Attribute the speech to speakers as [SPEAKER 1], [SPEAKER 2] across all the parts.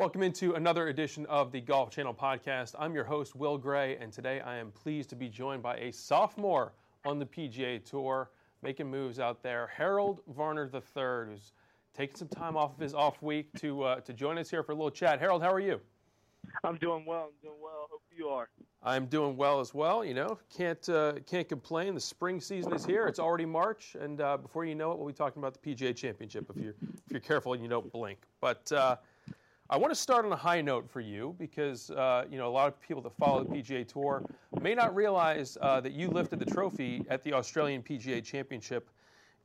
[SPEAKER 1] Welcome into another edition of the Golf Channel podcast. I'm your host, Will Gray, and today I am pleased to be joined by a sophomore on the PGA Tour, making moves out there, Harold Varner III, who's taking some time off of his off week to uh, to join us here for a little chat. Harold, how are you?
[SPEAKER 2] I'm doing well. I'm doing well. Hope you are.
[SPEAKER 1] I'm doing well as well. You know, can't uh, can't complain. The spring season is here. It's already March, and uh, before you know it, we'll be talking about the PGA Championship if you're if you're careful and you don't blink. But uh, I want to start on a high note for you because uh, you know a lot of people that follow the PGA Tour may not realize uh, that you lifted the trophy at the Australian PGA Championship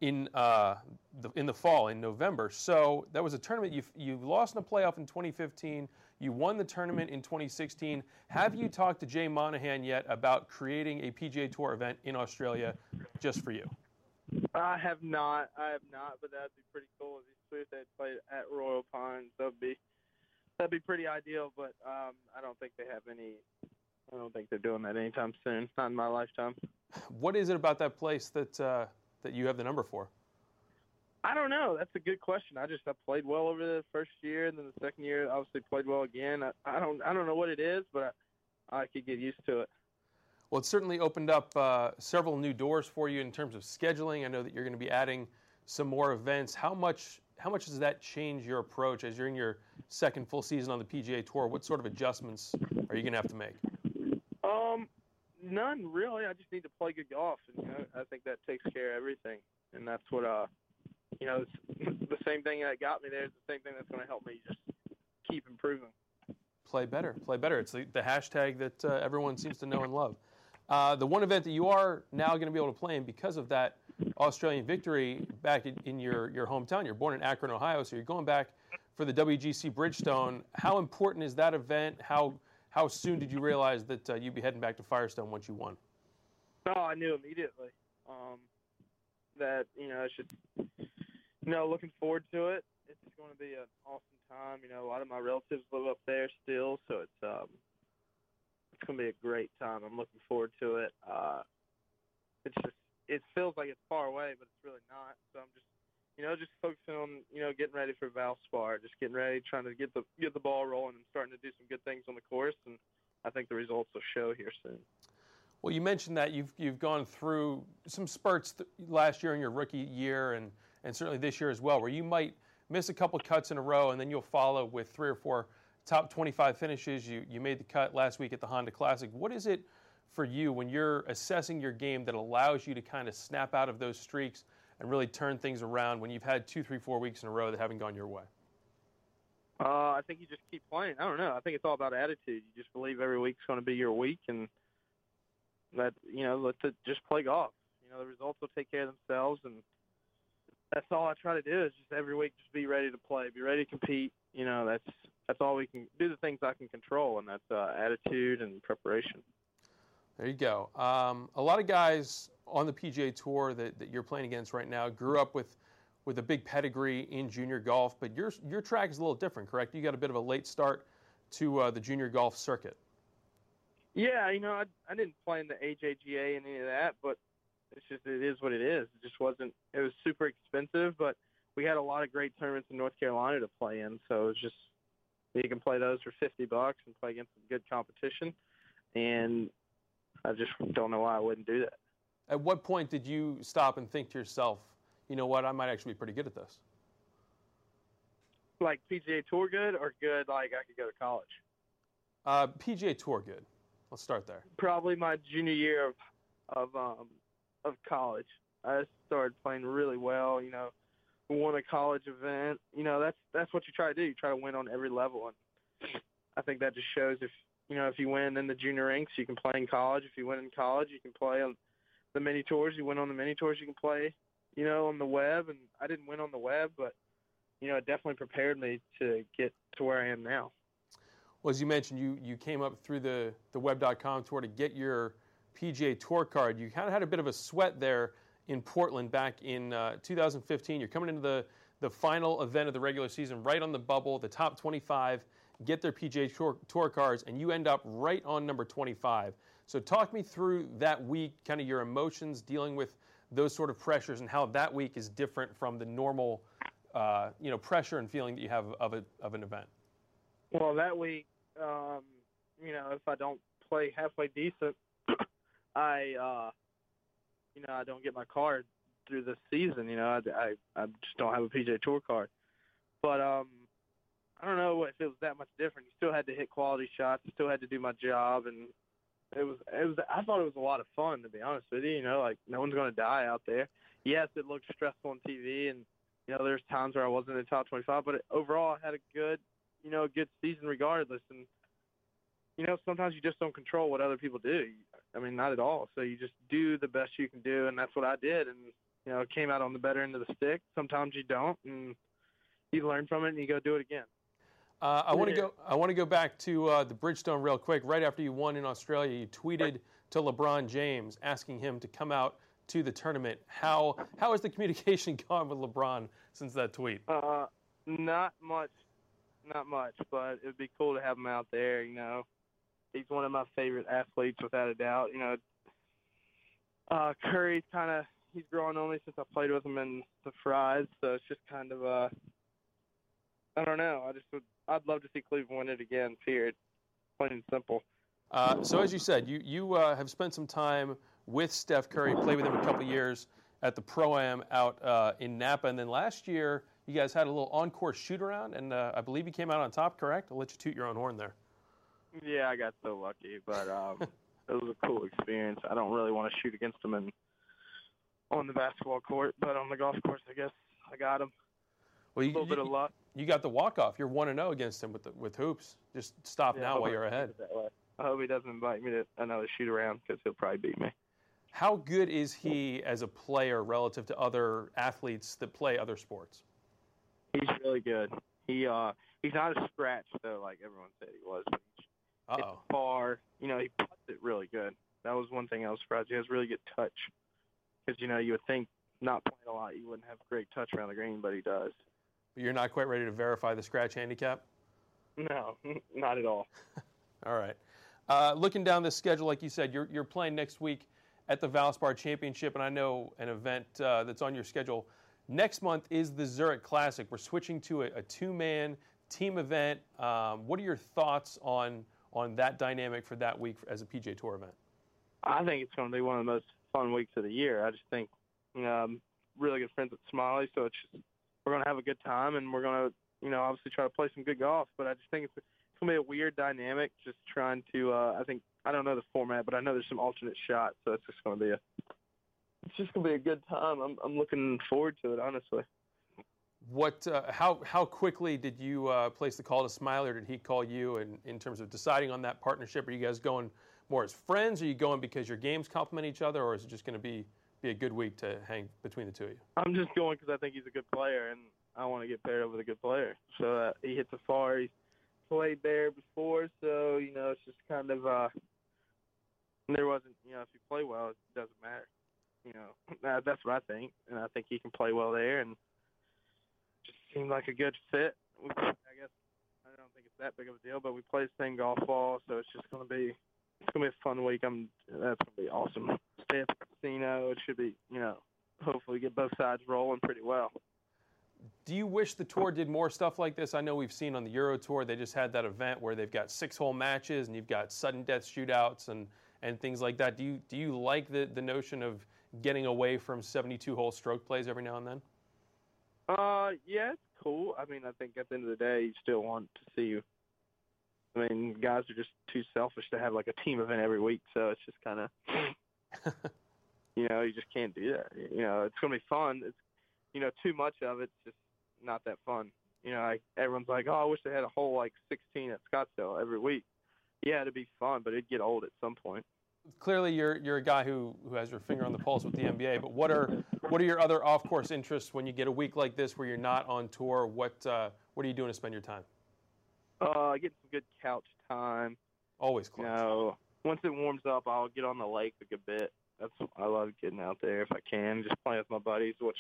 [SPEAKER 1] in uh, the, in the fall in November. So that was a tournament you you lost in a playoff in 2015. You won the tournament in 2016. Have you talked to Jay Monahan yet about creating a PGA Tour event in Australia just for you?
[SPEAKER 2] I have not. I have not, but that'd be pretty cool if they played at Royal Pines. That'd be that'd be pretty ideal. But um, I don't think they have any. I don't think they're doing that anytime soon. Not in my lifetime.
[SPEAKER 1] What is it about that place that uh, that you have the number for?
[SPEAKER 2] I don't know. That's a good question. I just I played well over the first year, and then the second year obviously played well again. I, I don't I don't know what it is, but I, I could get used to it.
[SPEAKER 1] Well, it certainly opened up uh, several new doors for you in terms of scheduling. I know that you're going to be adding some more events. How much how much does that change your approach as you're in your second full season on the PGA Tour? What sort of adjustments are you going to have to make?
[SPEAKER 2] Um, none really. I just need to play good golf, and you know, I think that takes care of everything. And that's what uh, you know, it's the same thing that got me there is the same thing that's going to help me just keep improving.
[SPEAKER 1] Play better, play better. It's the, the hashtag that uh, everyone seems to know and love. Uh, the one event that you are now going to be able to play in because of that Australian victory back in, in, your, your hometown. You're born in Akron, Ohio, so you're going back for the WGC Bridgestone. How important is that event? How how soon did you realize that uh, you'd be heading back to Firestone once you won?
[SPEAKER 2] Oh, I knew immediately um, that you know I should. You know, looking forward to it. It's going to be an awesome time. You know, a lot of my relatives live up there still, so it's um, it's going to be a great time. I'm looking forward to it. Uh, it's just it feels like it's far away, but it's really not. So I'm just, you know, just focusing on, you know, getting ready for Valspar, just getting ready, trying to get the get the ball rolling, and starting to do some good things on the course. And I think the results will show here soon.
[SPEAKER 1] Well, you mentioned that you've you've gone through some spurts th- last year in your rookie year, and and certainly this year as well, where you might miss a couple cuts in a row, and then you'll follow with three or four top 25 finishes. You you made the cut last week at the Honda Classic. What is it? For you when you're assessing your game that allows you to kind of snap out of those streaks and really turn things around when you've had two, three, four weeks in a row that haven't gone your way?
[SPEAKER 2] Uh, I think you just keep playing. I don't know. I think it's all about attitude. You just believe every week's going to be your week, and that you know, let the, just play golf. You know, the results will take care of themselves, and that's all I try to do is just every week just be ready to play, be ready to compete. You know, that's that's all we can do. The things I can control, and that's uh, attitude and preparation.
[SPEAKER 1] There you go. Um, a lot of guys on the PGA Tour that, that you're playing against right now grew up with with a big pedigree in junior golf, but your your track is a little different, correct? You got a bit of a late start to uh, the junior golf circuit.
[SPEAKER 2] Yeah, you know, I I didn't play in the AJGA and any of that, but it's just it is what it is. It just wasn't. It was super expensive, but we had a lot of great tournaments in North Carolina to play in, so it was just you can play those for fifty bucks and play against some good competition. And I just don't know why I wouldn't do that.
[SPEAKER 1] At what point did you stop and think to yourself, you know what, I might actually be pretty good at this?
[SPEAKER 2] Like PGA Tour good or good like I could go to college?
[SPEAKER 1] Uh, PGA Tour good. Let's start there.
[SPEAKER 2] Probably my junior year of of um, of college. I started playing really well. You know, won a college event. You know, that's that's what you try to do. You try to win on every level, and I think that just shows if you know if you win in the junior ranks, you can play in college. If you win in college, you can play on the mini tours. You win on the mini tours, you can play. You know, on the web, and I didn't win on the web, but you know, it definitely prepared me to get to where I am now.
[SPEAKER 1] Well, as you mentioned, you you came up through the the web.com tour to get your PGA Tour card. You kind of had a bit of a sweat there in Portland back in uh, 2015. You're coming into the, the final event of the regular season, right on the bubble, the top 25 get their PGA Tour, tour cards, and you end up right on number 25. So, talk me through that week, kind of your emotions dealing with those sort of pressures, and how that week is different from the normal, uh, you know, pressure and feeling that you have of a, of an event.
[SPEAKER 2] Well, that week, um, you know, if I don't play halfway decent, I, uh, you know, I don't get my card through the season. You know, I, I, I just don't have a PGA Tour card. But um, I don't know if it was that much different. You still had to hit quality shots. You still had to do my job, and it was, it was. I thought it was a lot of fun, to be honest with you. You know, like no one's going to die out there. Yes, it looked stressful on TV, and you know, there's times where I wasn't in the top 25, but it, overall, I had a good, you know, a good season regardless. And you know, sometimes you just don't control what other people do. I mean, not at all. So you just do the best you can do, and that's what I did. And you know, came out on the better end of the stick. Sometimes you don't, and you learn from it, and you go do it again.
[SPEAKER 1] Uh, I want to go. I want to go back to uh, the Bridgestone real quick. Right after you won in Australia, you tweeted to LeBron James asking him to come out to the tournament. How how has the communication gone with LeBron since that tweet?
[SPEAKER 2] Uh, not much, not much. But it would be cool to have him out there. You know, he's one of my favorite athletes without a doubt. You know, uh, Curry's kind of he's grown on me since I played with him in the Frys, so it's just kind of uh, I don't know. I just would I'd love to see Cleveland win it again. Period. Plain and simple.
[SPEAKER 1] Uh, so as you said, you you uh, have spent some time with Steph Curry, played with him a couple years at the Pro Am out uh, in Napa, and then last year you guys had a little on-course shoot around, and uh, I believe you came out on top. Correct? I'll let you toot your own horn there.
[SPEAKER 2] Yeah, I got so lucky, but um, it was a cool experience. I don't really want to shoot against them in on the basketball court, but on the golf course, I guess I got him.
[SPEAKER 1] Well, you,
[SPEAKER 2] a little
[SPEAKER 1] you,
[SPEAKER 2] bit of luck.
[SPEAKER 1] You got the walk off. You're one and zero against him with the, with hoops. Just stop
[SPEAKER 2] Yeah,
[SPEAKER 1] now while you're ahead.
[SPEAKER 2] keeps it that way. I hope he doesn't invite me to another shoot around because he'll probably beat me.
[SPEAKER 1] How good is he as a player relative to other athletes that play other sports?
[SPEAKER 2] He's really good. He uh he's not a scratch though, like everyone said he was.
[SPEAKER 1] Uh-oh.
[SPEAKER 2] far. You know, he puts it really good. That was one thing I was surprised. He has really good touch. Because you know, you would think not playing a lot, you wouldn't have great touch around the green, but he does.
[SPEAKER 1] You're not quite ready to verify the scratch handicap.
[SPEAKER 2] No, not at all.
[SPEAKER 1] All right. Uh, looking down the schedule, like you said, you're, you're playing next week at the Valspar Championship, and I know an event uh, that's on your schedule next month is the Zurich Classic. We're switching to a, a two-man team event. Um, what are your thoughts on on that dynamic for that week as a PGA Tour event?
[SPEAKER 2] I think it's going to be one of the most fun weeks of the year. I just think, you really good friends with Smylie, so it's we're going to have a good time, and we're going to, you know, obviously try to play some good golf. But I just think it's, it's going to be a weird dynamic. Just trying to, uh, I think I don't know the format, but I know there's some alternate shots, so it's just going to be a, it's just going to be a good time. I'm I'm looking forward to it, honestly.
[SPEAKER 1] What, uh, how, how quickly did you uh, place the call to Smylie, or did he call you? And in terms of deciding on that partnership, are you guys going more as friends? Are you going because your games complement each other, or is it just going to be be a good week to hang between the two of you?
[SPEAKER 2] I'm just going because I think he's a good player, and I want to get paired up with a good player. So uh, he hits a far. He's played there before, so you know it's just kind of. uh There wasn't, you know, if you play well, it doesn't matter. You know, that, that's what I think, and I think he can play well there, and just seemed like a good fit. I guess I don't think it's that big of a deal, but we play the same golf ball, so it's just going to be it's going to be a fun week. I'm that's going to be awesome. Stay the casino. It should be, you know, hopefully get both sides rolling pretty well.
[SPEAKER 1] Do you wish the tour did more stuff like this? I know we've seen on the Euro Tour they just had that event where they've got six-hole matches and you've got sudden death shootouts and and things like that. Do you do you like the the notion of getting away from 72 hole stroke plays every now and then?
[SPEAKER 2] Uh, yeah, it's cool. I mean, I think at the end of the day, you still want to see. You I mean, guys are just too selfish to have like a team event every week, so it's just kind of, you know, you just can't do that. You know, it's gonna be fun. It's, you know, too much of it's just not that fun. You know, like everyone's like, oh, I wish they had a whole like 16 at Scottsdale every week. Yeah, it'd be fun, but it'd get old at some point.
[SPEAKER 1] Clearly, you're you're a guy who, who has your finger on the pulse with the NBA. But what are what are your other off course interests when you get a week like this where you're not on tour? What uh, what are you doing to spend your time?
[SPEAKER 2] Uh, getting some good couch time.
[SPEAKER 1] Always close.
[SPEAKER 2] You know, once it warms up, I'll get on the lake a good bit. That's I love getting out there if I can, just playing with my buddies, which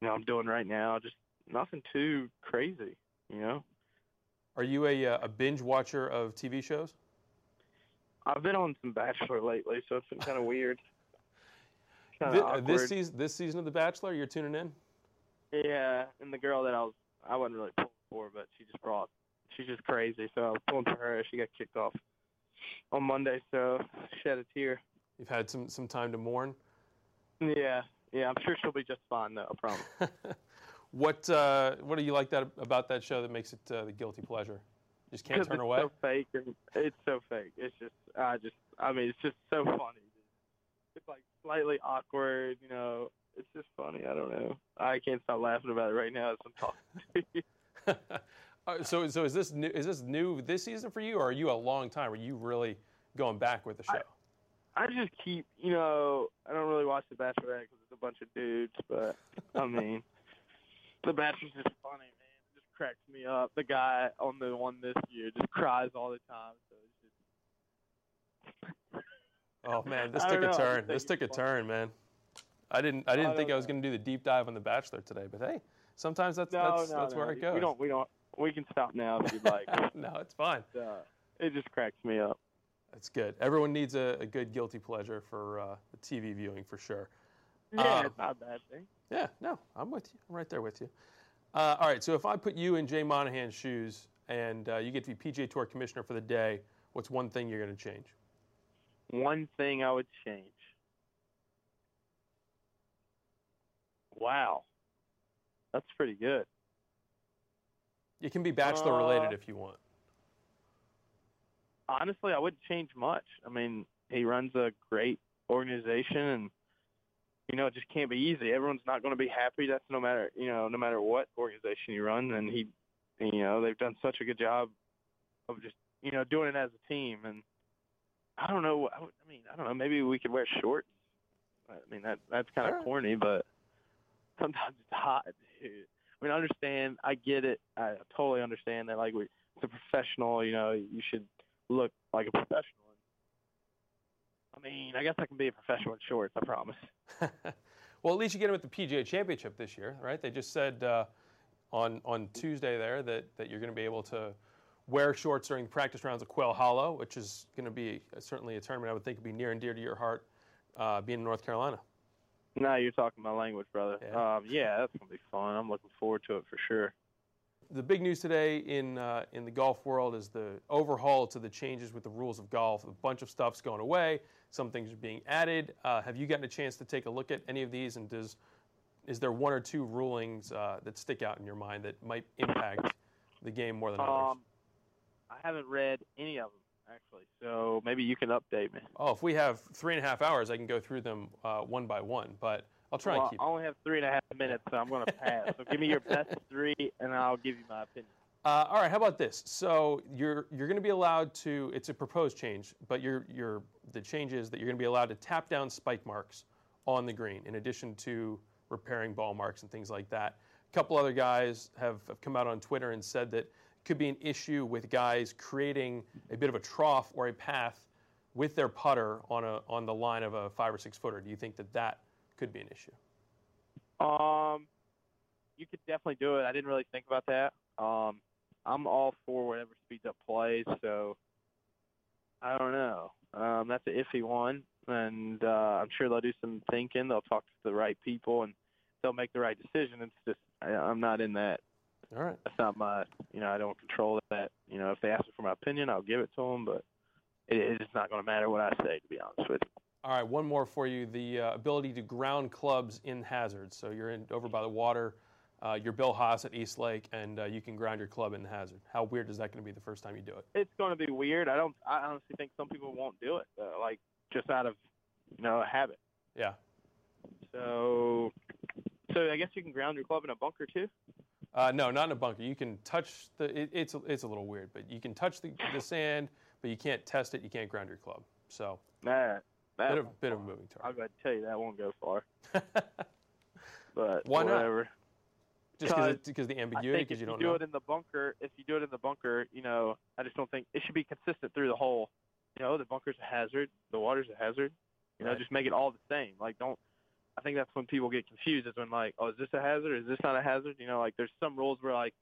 [SPEAKER 2] you know I'm doing right now. Just nothing too crazy, you know.
[SPEAKER 1] Are you a uh, a binge watcher of TV shows?
[SPEAKER 2] I've been on some Bachelor lately, so it's been kind of weird. Kinda
[SPEAKER 1] This, this season, this season of The Bachelor, you're tuning in.
[SPEAKER 2] Yeah, and the girl that I was, I wasn't really pulling for, but she just brought, she's just crazy. So I was pulling for her. She got kicked off on Monday, so shed a tear.
[SPEAKER 1] You've had some some time to mourn.
[SPEAKER 2] Yeah, yeah, I'm sure she'll be just fine though. I promise.
[SPEAKER 1] what uh, what do you like that about that show that makes it uh, the guilty pleasure? Just can't turn
[SPEAKER 2] it's
[SPEAKER 1] away.
[SPEAKER 2] so fake, and it's so fake. It's just, I just, I mean, it's just so funny. It's like slightly awkward, you know. It's just funny. I don't know. I can't stop laughing about it right now as I'm talking to you.
[SPEAKER 1] Uh, so so is this new, is this new this season for you, or are you a long time? Are you really going back with the show?
[SPEAKER 2] I just keep, you know, I don't really watch The Bachelorette because it's a bunch of dudes, but I mean, The Bachelor's just funny, man. It just cracks me up. The guy on the one this year just cries all the time, so it's just.
[SPEAKER 1] oh man, this took a
[SPEAKER 2] know,
[SPEAKER 1] turn. This took a
[SPEAKER 2] funny.
[SPEAKER 1] turn, man. I didn't I didn't
[SPEAKER 2] I
[SPEAKER 1] think I was going to do the deep dive on The Bachelor today, but hey, sometimes that's
[SPEAKER 2] No,
[SPEAKER 1] that's,
[SPEAKER 2] no,
[SPEAKER 1] that's
[SPEAKER 2] no.
[SPEAKER 1] where it goes.
[SPEAKER 2] We don't. We don't. We can stop now if you'd like.
[SPEAKER 1] no, it's fine.
[SPEAKER 2] uh, it just cracks me up.
[SPEAKER 1] That's good. Everyone needs a, a good guilty pleasure for uh, the TV viewing for sure.
[SPEAKER 2] Yeah,
[SPEAKER 1] Uh,
[SPEAKER 2] it's not a bad thing.
[SPEAKER 1] Yeah, no, I'm with you. I'm right there with you. Uh, all right, so if I put you in Jay Monahan's shoes and uh, you get to be PGA Tour commissioner for the day, what's one thing you're going to change?
[SPEAKER 2] One thing I would change. Wow, that's pretty good.
[SPEAKER 1] It can be bachelor related
[SPEAKER 2] Uh,
[SPEAKER 1] if you want.
[SPEAKER 2] Honestly, I wouldn't change much. I mean, he runs a great organization, and you know, it just can't be easy. Everyone's not going to be happy. That's no matter you know, no matter what organization you run. And he, you know, they've done such a good job of just you know doing it as a team. And I don't know. I, would, I mean, I don't know. Maybe we could wear shorts. I mean, that that's kind of
[SPEAKER 1] Alright.
[SPEAKER 2] corny, but sometimes it's hot, dude. I mean, I understand. I get it. I totally understand that. Like, we, it's a professional. You know, you should look like a professional. I mean, I guess I can be a professional in shorts. I promise.
[SPEAKER 1] well, at least you get him at the PGA Championship this year, right? They just said uh, on on Tuesday there that, that you're going to be able to wear shorts during the practice rounds of Quail Hollow, which is going to be certainly a tournament I would think would be near and dear to your heart, uh, being in North Carolina.
[SPEAKER 2] Now you're talking my language, brother.
[SPEAKER 1] Yeah.
[SPEAKER 2] Um, yeah, that's gonna be fun. I'm looking forward to it for sure.
[SPEAKER 1] The big news today in uh, in the golf world is the overhaul to the changes with the rules of golf. A bunch of stuff's going away. Some things are being added. Uh, have you gotten a chance to take a look at any of these? And does is there one or two rulings uh, that stick out in your mind that might impact the game more than others?
[SPEAKER 2] Um, I haven't read any of them actually, so maybe you can update me.
[SPEAKER 1] oh, if we have three and a half hours, I can go through them uh, one by one. But I'll try
[SPEAKER 2] well,
[SPEAKER 1] and keep.
[SPEAKER 2] I only have three and a half minutes, so I'm gonna pass. so give me your best three, and I'll give you my opinion.
[SPEAKER 1] Uh, all right, how about this? So you're you're going to be allowed to. It's a proposed change, but you're you're the change is that you're going to be allowed to tap down spike marks on the green, in addition to repairing ball marks and things like that. A couple other guys have, have come out on Twitter and said that it could be an issue with guys creating a bit of a trough or a path with their putter on a on the line of a five or six footer. Do you think that that could be an issue?
[SPEAKER 2] Um, you could definitely do it. I didn't really think about that. Um, I'm all for whatever speeds up plays, so I don't know. Um, that's an iffy one, and uh, I'm sure they'll do some thinking. They'll talk to the right people, and they'll make the right decision. It's just I, I'm not in that.
[SPEAKER 1] All right.
[SPEAKER 2] That's not my. You know, I don't control that. You know, if they ask me for my opinion, I'll give it to them. But it, it's not going to matter what I say, to be honest with you.
[SPEAKER 1] All right, one more for you: the uh, ability to ground clubs in hazards. So you're in over by the water. Uh, you're Bill Haas at East Lake, and uh, you can ground your club in the hazard. How weird is that going to be the first time you do it?
[SPEAKER 2] It's going to be weird. I don't. I honestly think some people won't do it, uh, like just out of you know a habit.
[SPEAKER 1] Yeah.
[SPEAKER 2] So, so I guess you can ground your club in a bunker too.
[SPEAKER 1] Uh, no, not in a bunker. You can touch the. It, it's it's a little weird, but you can touch the, the sand, but you can't test it. You can't ground your club. So
[SPEAKER 2] Nah, that
[SPEAKER 1] bit of bit of a moving
[SPEAKER 2] I'll
[SPEAKER 1] target.
[SPEAKER 2] go ahead and tell you that won't go far. But
[SPEAKER 1] Why not? Just
[SPEAKER 2] Because
[SPEAKER 1] because the ambiguity, because you
[SPEAKER 2] you
[SPEAKER 1] don't
[SPEAKER 2] do
[SPEAKER 1] know.
[SPEAKER 2] it in the bunker, if you do it in the bunker, you know, I just don't think it should be consistent through the whole. You know, the bunker's a hazard, the water's a hazard. You know,
[SPEAKER 1] Right.
[SPEAKER 2] just make it all the same. Like, don't. I think that's when people get confused. Is when like, oh, is this a hazard? Is this not a hazard? You know, like there's some rules where like,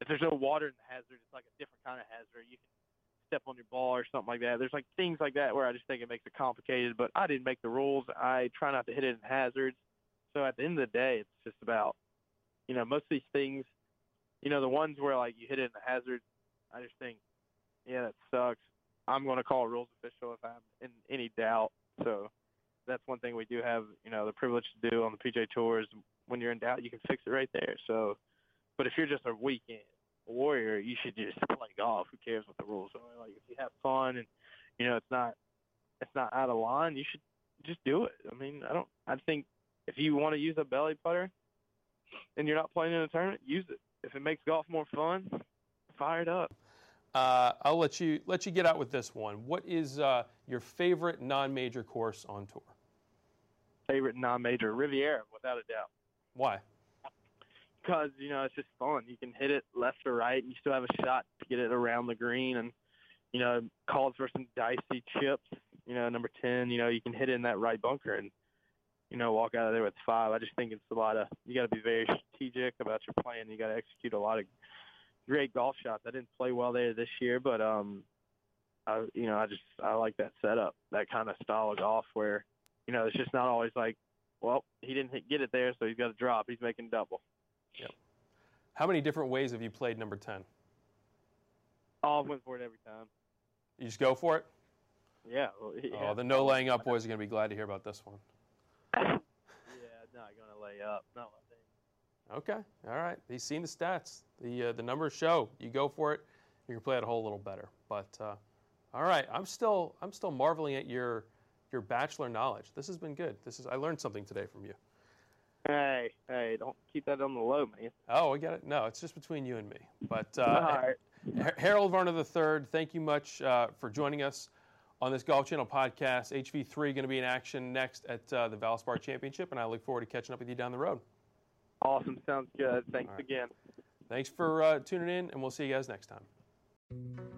[SPEAKER 2] if there's no water in the hazard, it's like a different kind of hazard. You can step on your ball or something like that. There's like things like that where I just think it makes it complicated. But I didn't make the rules. I try not to hit it in hazards. So at the end of the day, it's just about, you know, most of these things you know, the ones where like you hit it in the hazard, I just think, yeah, that sucks. I'm going to call a rules official if I'm in any doubt. So that's one thing we do have, you know, the privilege to do on the PGA Tours. When you're in doubt, you can fix it right there. So, but if you're just a weekend warrior, you should just play golf. Who cares what the rules are? Like if you have fun and you know it's not it's not out of line, you should just do it. I mean, I don't. I think if you want to use a belly putter and you're not playing in a tournament, use it. If it makes golf more fun, fire it up.
[SPEAKER 1] Uh, I'll let you let you get out with this one. What is uh, your favorite non-major course on tour?
[SPEAKER 2] Favorite non-major Riviera, without a doubt,
[SPEAKER 1] Why?
[SPEAKER 2] Because you know it's just fun. You can hit it left or right, and you still have a shot to get it around the green. And you know, calls for some dicey chips. You know, number ten. You know, you can hit it in that right bunker and you know walk out of there with five. I just think it's a lot of you got to be very strategic about your plan. You got to execute a lot of great golf shots. I didn't play well there this year, but um, I you know I just I like that setup, that kind of style of golf where you know it's just not always like, well, he didn't hit, get it there, so he's got to drop. He's making double.
[SPEAKER 1] How many different ways have you played number ten?
[SPEAKER 2] Oh, I went for it every time.
[SPEAKER 1] You just go for it.
[SPEAKER 2] Yeah. Well, yeah.
[SPEAKER 1] Oh, the no laying up boys are going to be glad to hear about this one.
[SPEAKER 2] Yeah, not gonna lay up. Not.
[SPEAKER 1] Okay, all right. He's seen the stats. The uh, the numbers show. You go for it. You can play it a whole little better. But uh, all right, I'm still I'm still marveling at your your bachelor knowledge. This has been good. This is I learned something today from you.
[SPEAKER 2] Hey, hey, don't keep that on the low, man.
[SPEAKER 1] Oh, I get it. No, it's just between you and me. But uh,
[SPEAKER 2] All right.
[SPEAKER 1] Har- Harold Varner III, thank you much uh, for joining us on this Golf Channel podcast. HV3 going to be in action next at uh, the Valspar Championship, and I look forward to catching up with you down the road.
[SPEAKER 2] Awesome. Sounds good. Thanks
[SPEAKER 1] right.
[SPEAKER 2] again.
[SPEAKER 1] Thanks for uh, tuning in, and we'll see you guys next time.